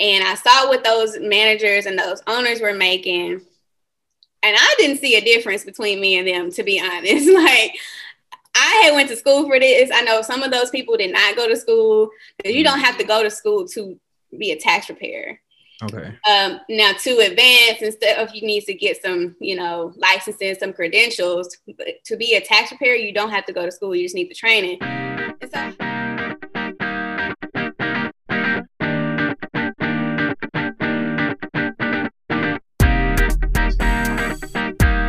And I saw what those managers and those owners were making. And I didn't see a difference between me and them, to be honest. like I had went to school for this. I know some of those people did not go to school you don't have to go to school to be a tax preparer. Okay. Um, now to advance instead of you need to get some, you know, licensing, some credentials. But to be a tax preparer, you don't have to go to school. You just need the training.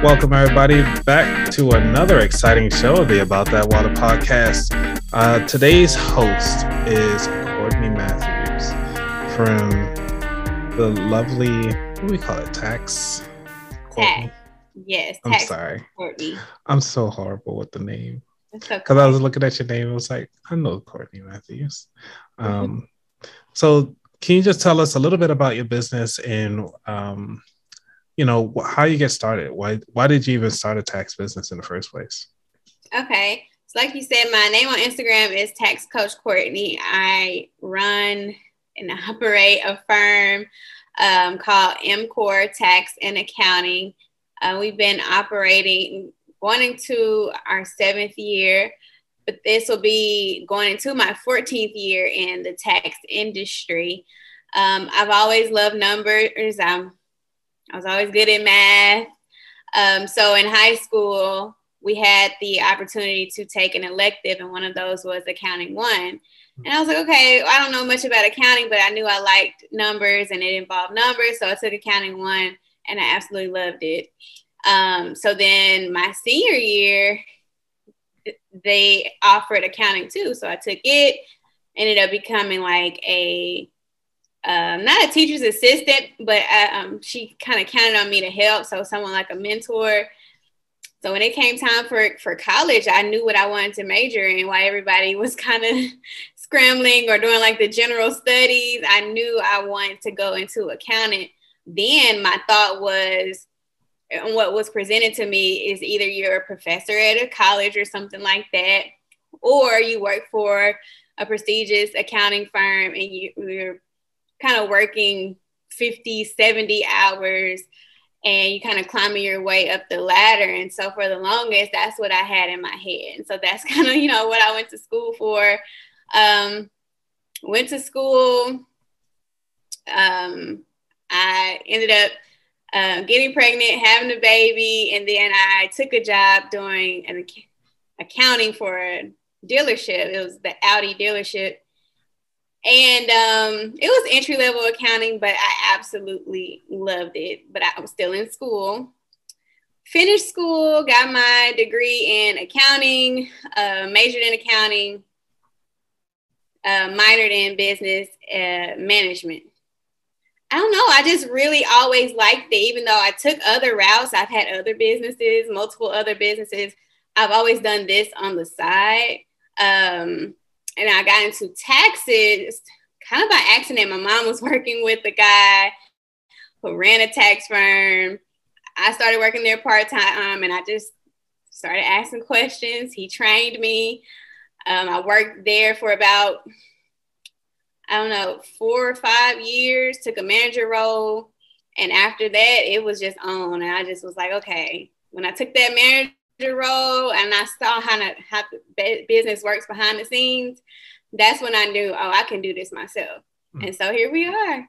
Welcome, everybody, back to another exciting show of the About That Wallet podcast. Uh, today's host is Courtney Matthews from the lovely, what do we call it? Tax? Courtney? Tax. Yes. I'm tax sorry. Courtney. I'm so horrible with the name. That's okay. Because I was looking at your name, I was like, I know Courtney Matthews. Um, so, can you just tell us a little bit about your business and, um, you know, how you get started? Why why did you even start a tax business in the first place? Okay. So, like you said, my name on Instagram is Tax Coach Courtney. I run and operate a firm um, called MCore Tax and Accounting. Uh, we've been operating, going into our seventh year, but this will be going into my 14th year in the tax industry. Um, I've always loved numbers. I'm, I was always good at math. Um, so in high school, we had the opportunity to take an elective, and one of those was accounting one. And I was like, okay, I don't know much about accounting, but I knew I liked numbers and it involved numbers. So I took accounting one and I absolutely loved it. Um, so then my senior year, they offered accounting two. So I took it, ended up becoming like a um, not a teacher's assistant, but I, um, she kind of counted on me to help. So someone like a mentor. So when it came time for for college, I knew what I wanted to major in. While everybody was kind of scrambling or doing like the general studies, I knew I wanted to go into accounting. Then my thought was, and what was presented to me is either you're a professor at a college or something like that, or you work for a prestigious accounting firm and you, you're kind of working 50, 70 hours and you kind of climbing your way up the ladder. And so for the longest, that's what I had in my head. And so that's kind of, you know, what I went to school for. Um, went to school. Um, I ended up uh, getting pregnant, having a baby, and then I took a job doing an ac- accounting for a dealership. It was the Audi dealership. And um, it was entry level accounting, but I absolutely loved it. But I was still in school. Finished school, got my degree in accounting, uh, majored in accounting, uh, minored in business uh, management. I don't know. I just really always liked it, even though I took other routes. I've had other businesses, multiple other businesses. I've always done this on the side. Um, and I got into taxes kind of by accident. My mom was working with a guy who ran a tax firm. I started working there part time and I just started asking questions. He trained me. Um, I worked there for about, I don't know, four or five years, took a manager role. And after that, it was just on. And I just was like, okay, when I took that manager role and I saw how, to, how the business works behind the scenes, that's when I knew, oh, I can do this myself. Mm. And so here we are.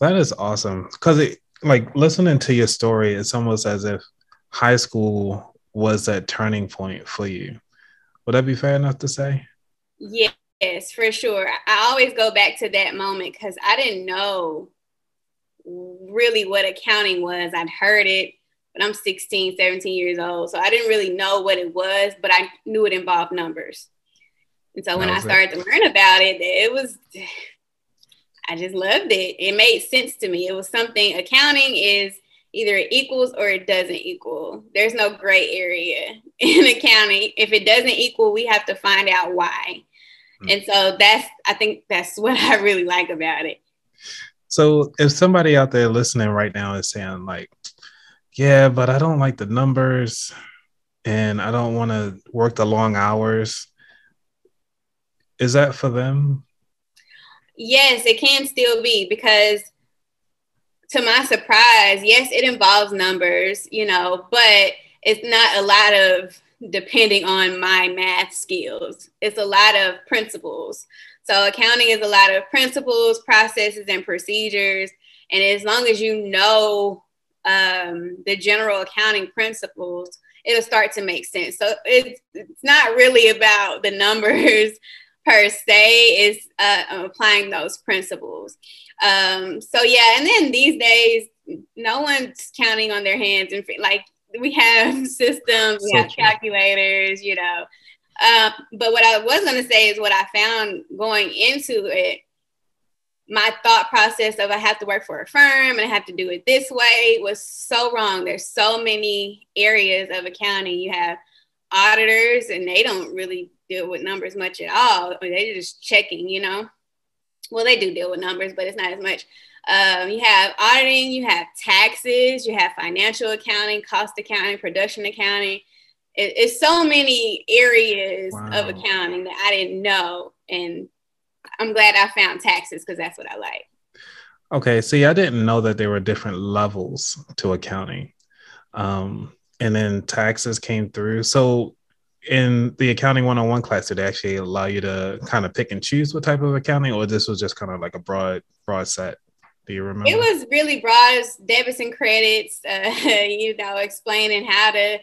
That is awesome. Because it like listening to your story, it's almost as if high school was that turning point for you. Would that be fair enough to say? Yes, for sure. I always go back to that moment because I didn't know really what accounting was. I'd heard it, but I'm 16, 17 years old. So I didn't really know what it was, but I knew it involved numbers. And so when I started to learn about it, it was, I just loved it. It made sense to me. It was something, accounting is either it equals or it doesn't equal. There's no gray area in accounting. If it doesn't equal, we have to find out why. Mm-hmm. And so that's, I think that's what I really like about it. So if somebody out there listening right now is saying, like, yeah, but I don't like the numbers and I don't want to work the long hours is that for them? yes, it can still be because to my surprise, yes, it involves numbers, you know, but it's not a lot of depending on my math skills. It's a lot of principles. So accounting is a lot of principles, processes, and procedures. And as long as you know um, the general accounting principles, it'll start to make sense. So it's, it's not really about the numbers per se, it's uh, applying those principles. Um, so yeah, and then these days, no one's counting on their hands and like we have systems, we so have calculators, you know. Um, but what I was going to say is what I found going into it. My thought process of I have to work for a firm and I have to do it this way was so wrong. There's so many areas of accounting. You have auditors and they don't really deal with numbers much at all. They're just checking, you know. Well, they do deal with numbers, but it's not as much. Um, you have auditing, you have taxes, you have financial accounting, cost accounting, production accounting. It, it's so many areas wow. of accounting that I didn't know. And I'm glad I found taxes because that's what I like. Okay. See, I didn't know that there were different levels to accounting. Um, and then taxes came through. So in the accounting one-on-one class did they actually allow you to kind of pick and choose what type of accounting or this was just kind of like a broad broad set do you remember? It was really broad debits and credits, uh, you know, explaining how to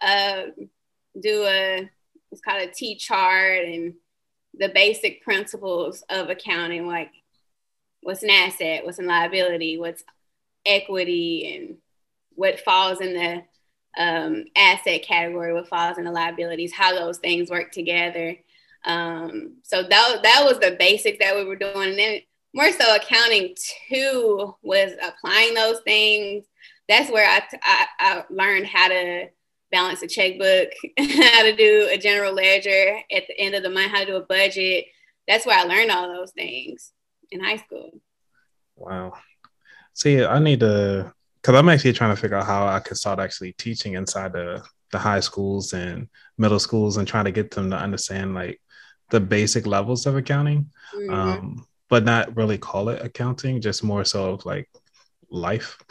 uh, do a, it's called a T chart and the basic principles of accounting, like what's an asset, what's a liability, what's equity, and what falls in the um, asset category, what falls in the liabilities, how those things work together. Um, so that, that was the basics that we were doing. And then more so accounting two was applying those things. That's where I, I, I learned how to balance a checkbook, how to do a general ledger at the end of the month, how to do a budget. That's where I learned all those things in high school. Wow. See, I need to, because I'm actually trying to figure out how I could start actually teaching inside the, the high schools and middle schools and trying to get them to understand like the basic levels of accounting. Mm-hmm. Um, but not really call it accounting, just more so of like life.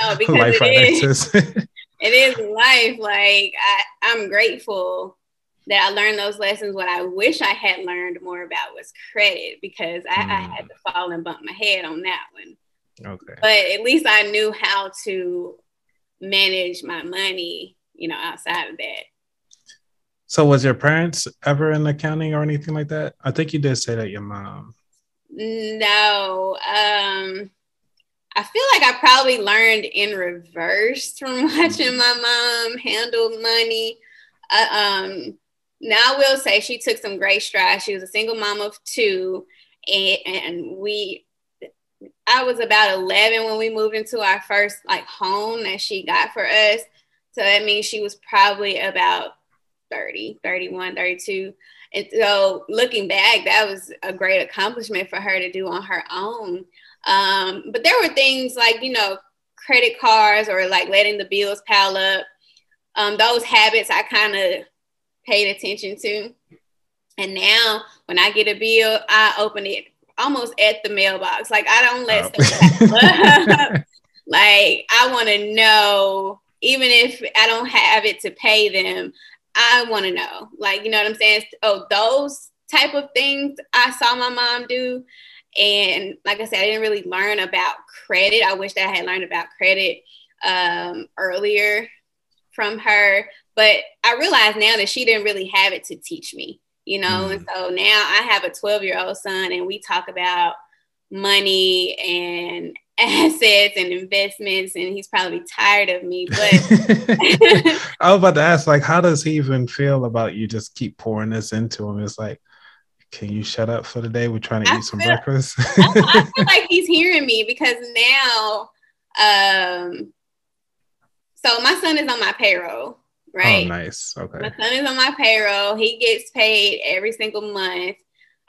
no, because life it is. it is life. Like I, I'm grateful that I learned those lessons. What I wish I had learned more about was credit because I, mm. I had to fall and bump my head on that one. Okay. But at least I knew how to manage my money, you know, outside of that. So was your parents ever in accounting or anything like that? I think you did say that your mom. No. Um, I feel like I probably learned in reverse from watching my mom handle money. Uh, um, now I will say she took some great strides. She was a single mom of two, and, and we. I was about 11 when we moved into our first like home that she got for us. So that means she was probably about 30, 31, 32. And so looking back, that was a great accomplishment for her to do on her own. Um, but there were things like, you know, credit cards or like letting the bills pile up. Um, those habits I kind of paid attention to. And now when I get a bill, I open it almost at the mailbox. Like I don't let oh. like I want to know, even if I don't have it to pay them, I want to know. Like, you know what I'm saying? Oh, those type of things I saw my mom do. And like I said, I didn't really learn about credit. I wish that I had learned about credit um, earlier from her. But I realize now that she didn't really have it to teach me, you know? Mm. And so now I have a 12 year old son and we talk about money and assets and investments and he's probably tired of me but i was about to ask like how does he even feel about you just keep pouring this into him it's like can you shut up for the day? We're trying to I eat some breakfast. I, I feel like he's hearing me because now um so my son is on my payroll right? oh nice. Okay. My son is on my payroll. He gets paid every single month.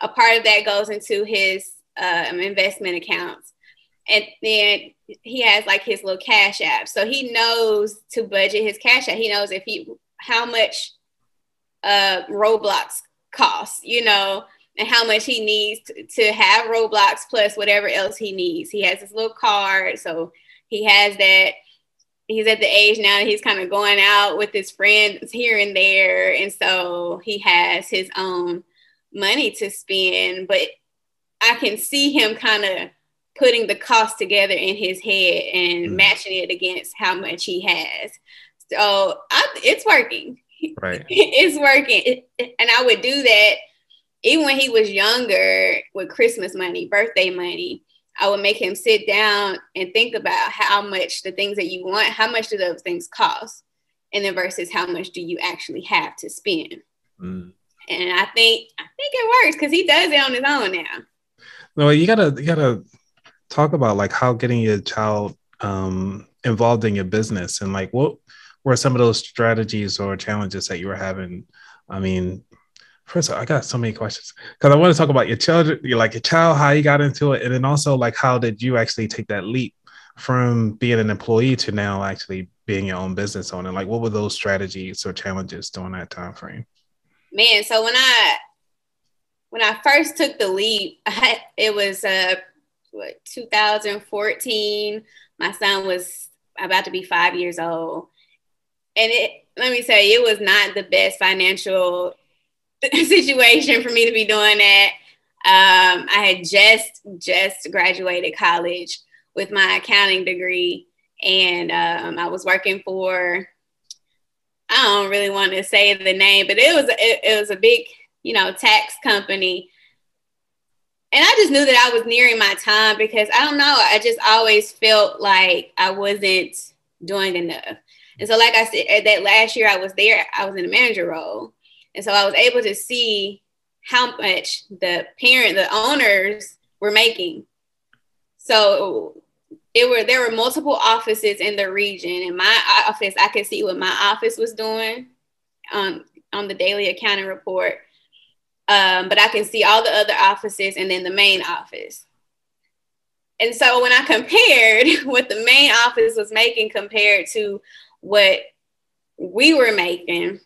A part of that goes into his um, investment accounts. And then he has like his little cash app. So he knows to budget his cash app. He knows if he how much uh roblox costs you know and how much he needs to, to have Roblox plus whatever else he needs. He has his little card, so he has that. He's at the age now he's kind of going out with his friends here and there, and so he has his own money to spend. But I can see him kind of putting the cost together in his head and mm. matching it against how much he has. So I, it's working. Right. it's working. And I would do that even when he was younger with Christmas money, birthday money. I would make him sit down and think about how much the things that you want, how much do those things cost? And then versus how much do you actually have to spend? Mm. And I think I think it works because he does it on his own now. No, you gotta you gotta talk about like how getting your child um, involved in your business and like what were some of those strategies or challenges that you were having? I mean, first all, I got so many questions because I want to talk about your children, you like your child, how you got into it, and then also like how did you actually take that leap from being an employee to now actually being your own business owner? Like, what were those strategies or challenges during that time frame? Man, so when I when I first took the leap, I, it was uh what 2014. My son was about to be five years old, and it let me tell you, it was not the best financial situation for me to be doing that. Um, I had just just graduated college with my accounting degree, and um, I was working for. I don't really want to say the name, but it was it, it was a big, you know, tax company and I just knew that I was nearing my time because I don't know, I just always felt like I wasn't doing enough. And so, like I said, at that last year I was there, I was in a manager role. And so I was able to see how much the parent, the owners were making. So it were there were multiple offices in the region. In my office, I could see what my office was doing um, on the daily accounting report um, but I can see all the other offices and then the main office. And so when I compared what the main office was making compared to what we were making,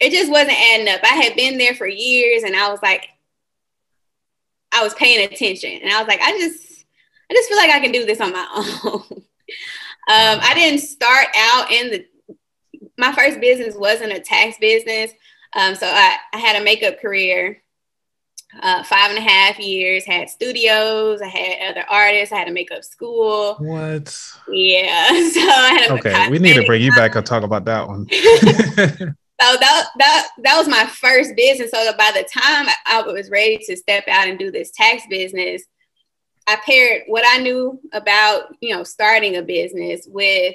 it just wasn't adding up. I had been there for years and I was like, I was paying attention and I was like, I just, I just feel like I can do this on my own. um, I didn't start out in the, my first business wasn't a tax business. Um, so I, I had a makeup career, uh, five and a half years, had studios, I had other artists, I had a makeup school. What? Yeah. So I had Okay, we need to bring you back and talk about that one. so that that that was my first business. So by the time I was ready to step out and do this tax business, I paired what I knew about you know starting a business with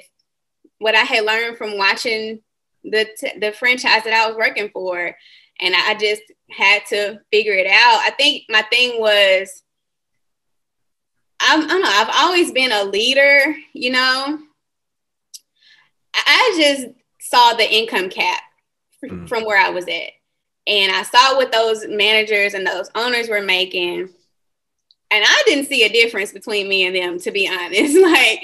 what I had learned from watching the t- the franchise that I was working for, and I just had to figure it out. I think my thing was, I'm, I don't know, I've always been a leader, you know. I just saw the income cap mm. from where I was at, and I saw what those managers and those owners were making. And I didn't see a difference between me and them, to be honest. Like,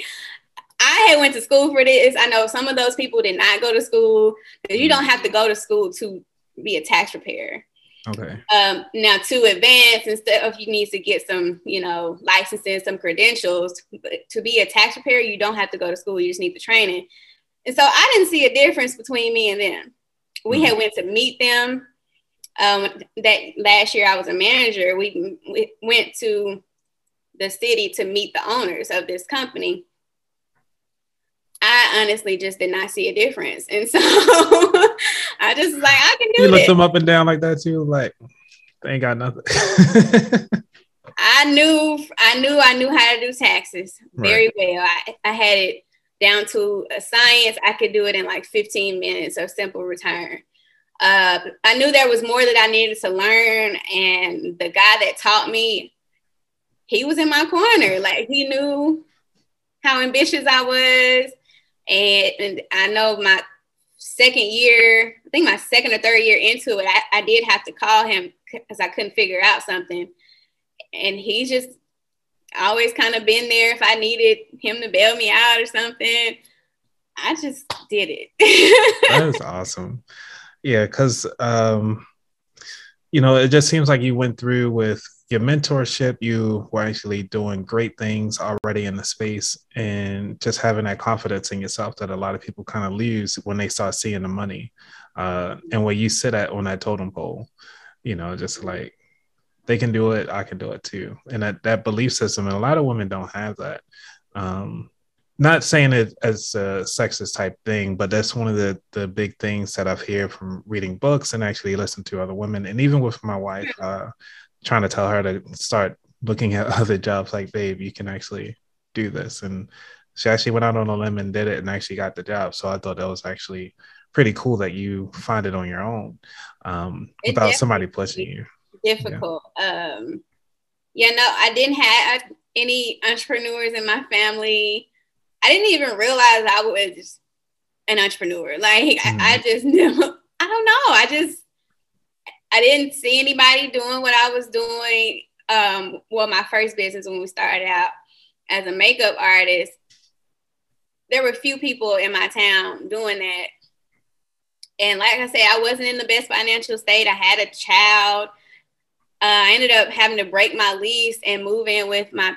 I had went to school for this. I know some of those people did not go to school you don't have to go to school to be a tax preparer. Okay. Um, now to advance and stuff, you need to get some, you know, licensing, some credentials. But to be a tax preparer, you don't have to go to school. You just need the training. And so I didn't see a difference between me and them. We mm-hmm. had went to meet them. Um, that last year I was a manager. We, we went to the city to meet the owners of this company I honestly just did not see a difference. And so I just like, I can do You looked them up and down like that too, like they ain't got nothing. I knew I knew I knew how to do taxes very right. well. I, I had it down to a science. I could do it in like 15 minutes of simple return. Uh, I knew there was more that I needed to learn, and the guy that taught me, he was in my corner. Like he knew how ambitious I was and, and I know my second year, I think my second or third year into it, I, I did have to call him because I couldn't figure out something. And he's just always kind of been there if I needed him to bail me out or something. I just did it. that is awesome. Yeah, because um, you know, it just seems like you went through with your mentorship, you were actually doing great things already in the space and just having that confidence in yourself that a lot of people kind of lose when they start seeing the money. Uh, and where you sit at on that totem pole, you know, just like they can do it, I can do it too. And that, that belief system, and a lot of women don't have that. Um, not saying it as a sexist type thing, but that's one of the the big things that I've heard from reading books and actually listening to other women, and even with my wife, uh, trying to tell her to start looking at other jobs. Like, babe, you can actually do this, and she actually went out on a limb and did it, and actually got the job. So I thought that was actually pretty cool that you find it on your own um, without somebody pushing you. Difficult. Yeah. Um, yeah, no, I didn't have any entrepreneurs in my family I didn't even realize I was an entrepreneur. Like mm. I, I, mm-hmm. just knew. I don't know. I just I didn't see anybody doing what I was doing. Um, well, my first business when we started out as a makeup artist, there were few people in my town doing that. And like I said, I wasn't in the best financial state. I had a child. Uh, I ended up having to break my lease and move in with my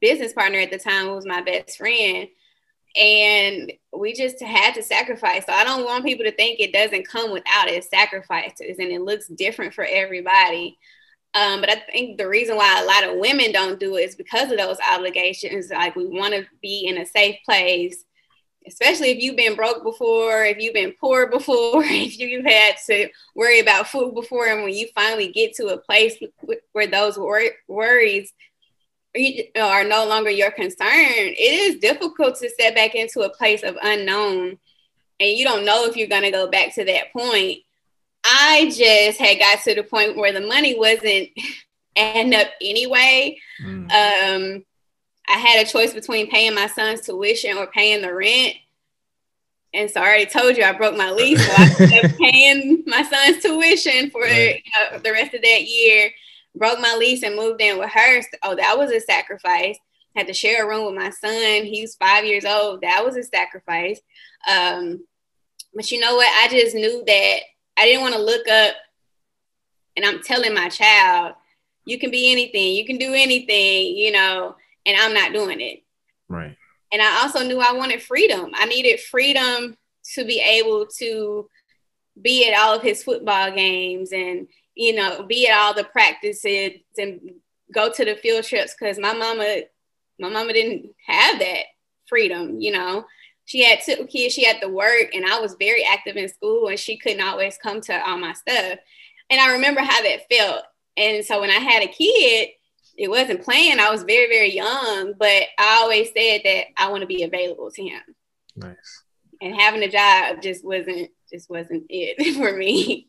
business partner at the time who was my best friend. And we just had to sacrifice. So I don't want people to think it doesn't come without its sacrifices and it looks different for everybody. Um, but I think the reason why a lot of women don't do it is because of those obligations. Like we want to be in a safe place, especially if you've been broke before, if you've been poor before, if you've had to worry about food before, and when you finally get to a place where those wor- worries are no longer your concern, it is difficult to step back into a place of unknown and you don't know if you're going to go back to that point. I just had got to the point where the money wasn't adding up anyway. Mm. Um, I had a choice between paying my son's tuition or paying the rent. And so I already told you I broke my lease, so I kept paying my son's tuition for right. you know, the rest of that year broke my lease and moved in with her. Oh, that was a sacrifice. Had to share a room with my son. He's five years old. That was a sacrifice. Um, but you know what? I just knew that I didn't want to look up and I'm telling my child, you can be anything, you can do anything, you know, and I'm not doing it. Right. And I also knew I wanted freedom. I needed freedom to be able to be at all of his football games and you know, be at all the practices and go to the field trips because my mama, my mama didn't have that freedom, you know. She had two kids, she had to work, and I was very active in school, and she couldn't always come to all my stuff. And I remember how that felt. And so when I had a kid, it wasn't planned. I was very, very young, but I always said that I want to be available to him. Nice. And having a job just wasn't just wasn't it for me.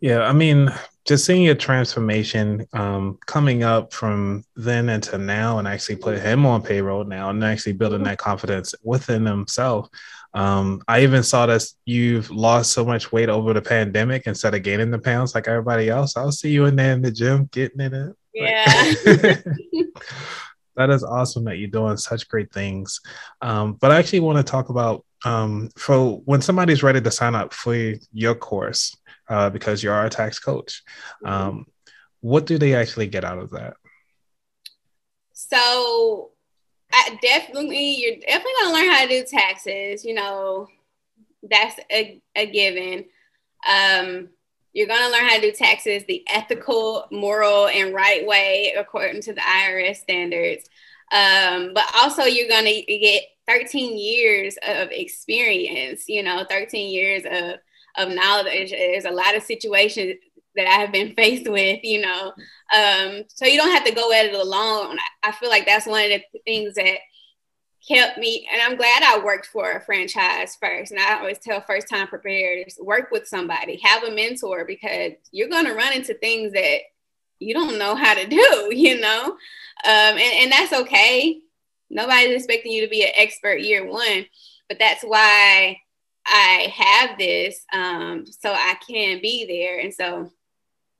Yeah, I mean, just seeing your transformation um, coming up from then into now, and actually put him on payroll now, and actually building that confidence within himself. Um, I even saw that you've lost so much weight over the pandemic instead of gaining the pounds like everybody else. I'll see you in there in the gym getting in it. Yeah. that is awesome that you're doing such great things. Um, but I actually want to talk about um, for when somebody's ready to sign up for your course uh, because you are a tax coach. Mm-hmm. Um, what do they actually get out of that? So, I definitely, you're definitely gonna learn how to do taxes. You know, that's a, a given. Um, you're gonna learn how to do taxes the ethical, moral, and right way according to the IRS standards. Um, but also, you're gonna get 13 years of experience. You know, 13 years of of knowledge. There's a lot of situations that I have been faced with, you know. Um, so you don't have to go at it alone. I feel like that's one of the things that kept me, and I'm glad I worked for a franchise first. And I always tell first time preparers work with somebody, have a mentor, because you're going to run into things that you don't know how to do, you know. Um, and, and that's okay. Nobody's expecting you to be an expert year one, but that's why I have this um, so I can be there. And so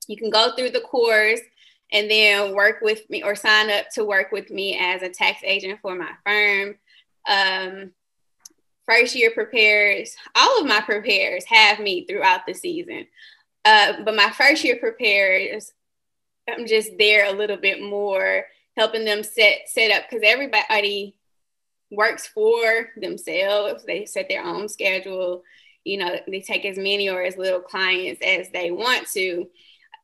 you can go through the course and then work with me or sign up to work with me as a tax agent for my firm. Um, first year preparers, all of my preparers have me throughout the season. uh, but my first year preparers, I'm just there a little bit more, helping them set set up because everybody works for themselves. They set their own schedule. You know, they take as many or as little clients as they want to.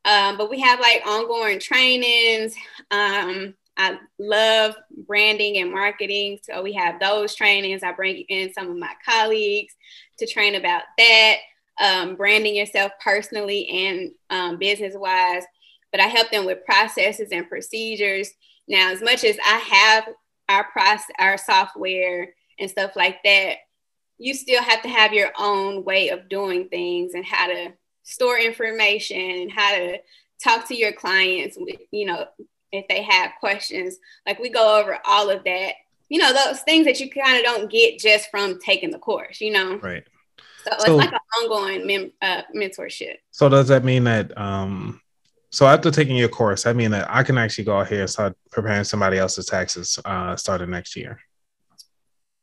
Um, but we have like ongoing trainings. Um, I love branding and marketing. So we have those trainings. I bring in some of my colleagues to train about that, um, branding yourself personally and um, business wise. But I help them with processes and procedures. Now, as much as I have our process, our software and stuff like that, you still have to have your own way of doing things and how to store information and how to talk to your clients, you know, if they have questions. Like we go over all of that, you know, those things that you kind of don't get just from taking the course, you know? Right. So, so it's like an ongoing mem- uh, mentorship. So does that mean that, um, so after taking your course, I mean that I can actually go out here and start preparing somebody else's taxes uh, starting next year.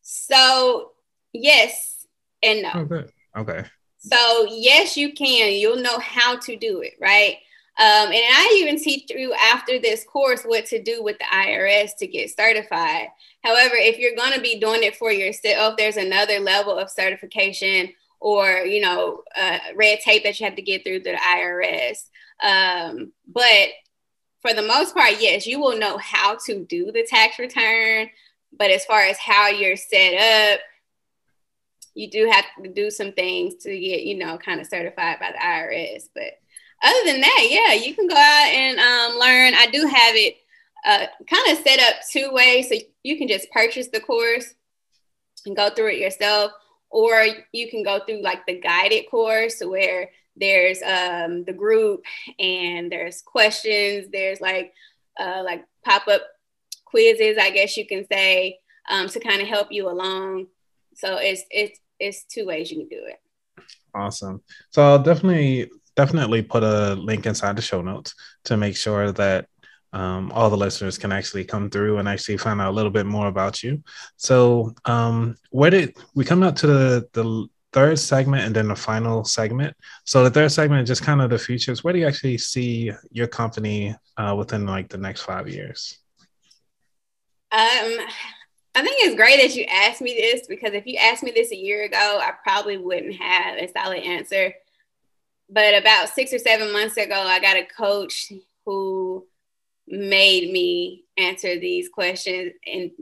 So yes and no. Oh, good. Okay. So yes, you can. You'll know how to do it, right? Um, and I even teach you after this course what to do with the IRS to get certified. However, if you're going to be doing it for yourself, there's another level of certification or you know uh, red tape that you have to get through the IRS. Um, but for the most part, yes, you will know how to do the tax return. But as far as how you're set up, you do have to do some things to get you know kind of certified by the IRS. But other than that, yeah, you can go out and um, learn. I do have it uh, kind of set up two ways. So you can just purchase the course and go through it yourself, or you can go through like the guided course where there's um, the group and there's questions, there's like uh, like pop up quizzes, I guess you can say, um, to kind of help you along. So it's it's it's two ways you can do it. Awesome. So I'll definitely definitely put a link inside the show notes to make sure that um, all the listeners can actually come through and actually find out a little bit more about you. So, um, where did we come out to the the third segment and then the final segment? So, the third segment is just kind of the futures. Where do you actually see your company uh, within like the next five years? Um, I think it's great that you asked me this because if you asked me this a year ago, I probably wouldn't have a solid answer but about six or seven months ago, I got a coach who made me answer these questions in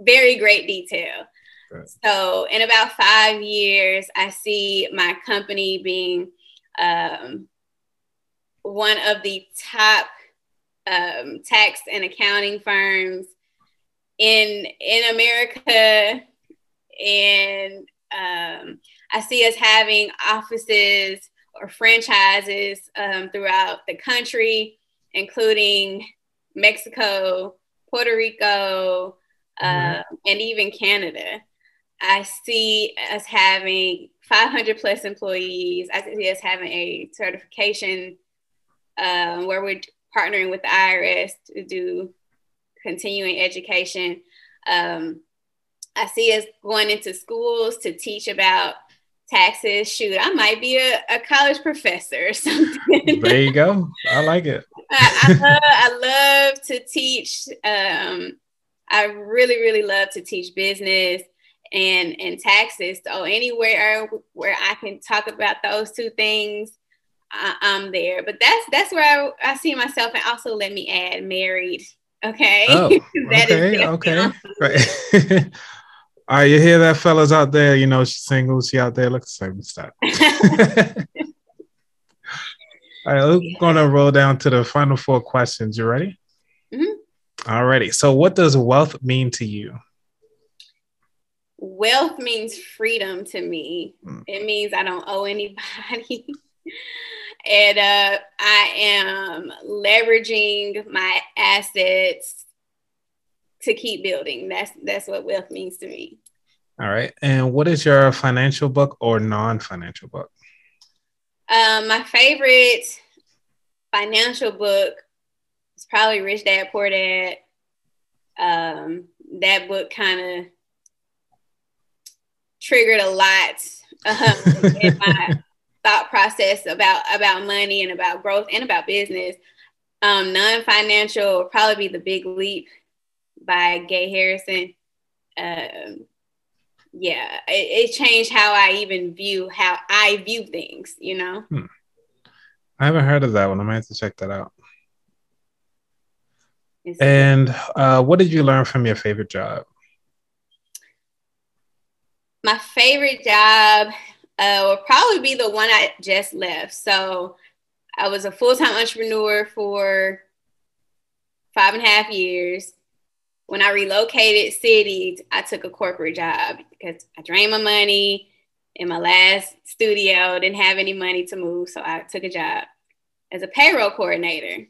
very great detail. Right. So, in about five years, I see my company being um, one of the top um, tax and accounting firms in in America, and um, I see us having offices or franchises um, throughout the country, including Mexico, Puerto Rico, uh, and even Canada. I see us having 500 plus employees. I see us having a certification um, where we're partnering with the IRS to do continuing education. Um, I see us going into schools to teach about taxes. Shoot, I might be a, a college professor or something. there you go. I like it. I, I, love, I, love, to teach. Um, I really, really love to teach business and and taxes. So anywhere where I can talk about those two things, I, am there. But that's that's where I, I see myself, and also let me add married. Okay. Oh, okay. okay. Right. All right, you hear that, fellas out there? You know she's single. She out there. Look the same. Stop. All right, we're gonna roll down to the final four questions. You ready? Mm-hmm. All righty. So, what does wealth mean to you? Wealth means freedom to me. Mm. It means I don't owe anybody. and uh, I am leveraging my assets to keep building. That's that's what wealth means to me. All right. And what is your financial book or non-financial book? Um, my favorite financial book is probably Rich Dad Poor Dad. Um, that book kind of triggered a lot um, in my thought process about about money and about growth and about business. Um, non-financial probably be the big leap by Gay Harrison. Um, yeah, it, it, changed how I even view how I view things. You know. Hmm. I haven't heard of that one. I might have to check that out. and uh, what did you learn from your favorite job? My favorite job uh, will probably be the one I just left. So I was a full time entrepreneur for five and a half years. When I relocated cities, I took a corporate job because I drained my money in my last studio, didn't have any money to move. So I took a job as a payroll coordinator.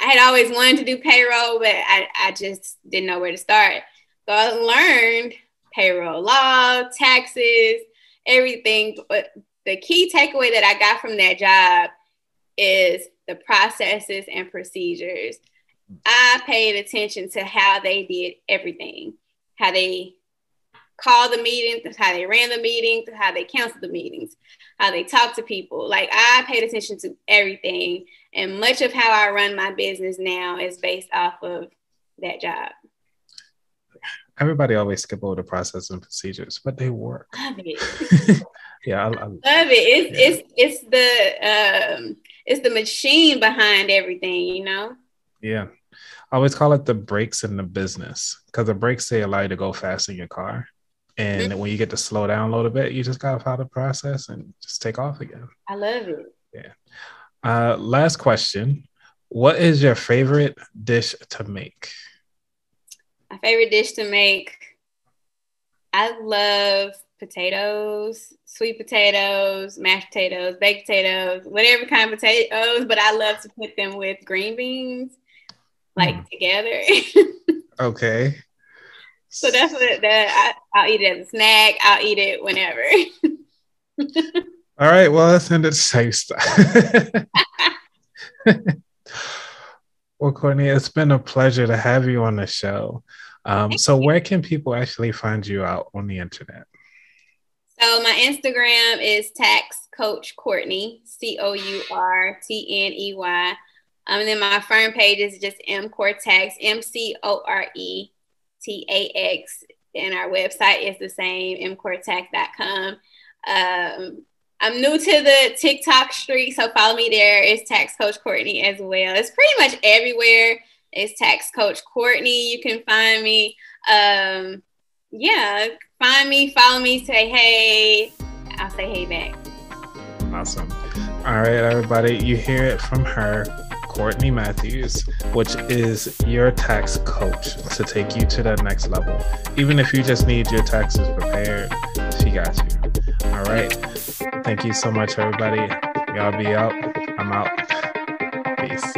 I had always wanted to do payroll, but I, I just didn't know where to start. So I learned payroll law, taxes, everything. But the key takeaway that I got from that job is the processes and procedures. I paid attention to how they did everything, how they called the meetings, how they ran the meetings, how they canceled the meetings, how they talked to people. Like I paid attention to everything. And much of how I run my business now is based off of that job. Everybody always skip over the process and procedures, but they work. Love it. yeah, I, I, love it. It's yeah. it's it's the um it's the machine behind everything, you know. Yeah, I always call it the brakes in the business because the brakes they allow you to go fast in your car, and mm-hmm. when you get to slow down a little bit, you just gotta follow the process and just take off again. I love it. Yeah. Uh, last question. What is your favorite dish to make? My favorite dish to make. I love potatoes, sweet potatoes, mashed potatoes, baked potatoes, whatever kind of potatoes, but I love to put them with green beans, like mm. together. okay. So that's what that I, will eat it as a snack. I'll eat it whenever. All right. Well, let's end it safe well, Courtney, it's been a pleasure to have you on the show. Um, so, where can people actually find you out on the internet? So, my Instagram is Tax Coach Courtney, C O U R T N E Y. Um, and then my firm page is just M Core Tax, M C O R E T A X, and our website is the same, mcoretax.com. Um, I'm new to the TikTok street, so follow me there. It's Tax Coach Courtney as well. It's pretty much everywhere. It's Tax Coach Courtney. You can find me. Um, yeah, find me, follow me, say hey. I'll say hey back. Awesome. All right, everybody, you hear it from her. Courtney Matthews, which is your tax coach to take you to that next level. Even if you just need your taxes prepared, she got you. All right. Thank you so much, everybody. Y'all be out. I'm out. Peace.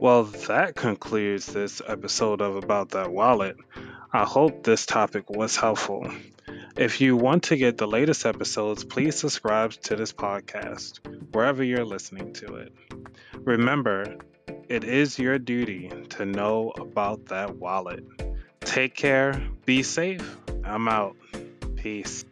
Well, that concludes this episode of About That Wallet. I hope this topic was helpful. If you want to get the latest episodes, please subscribe to this podcast wherever you're listening to it. Remember, it is your duty to know about that wallet. Take care, be safe. I'm out. Peace.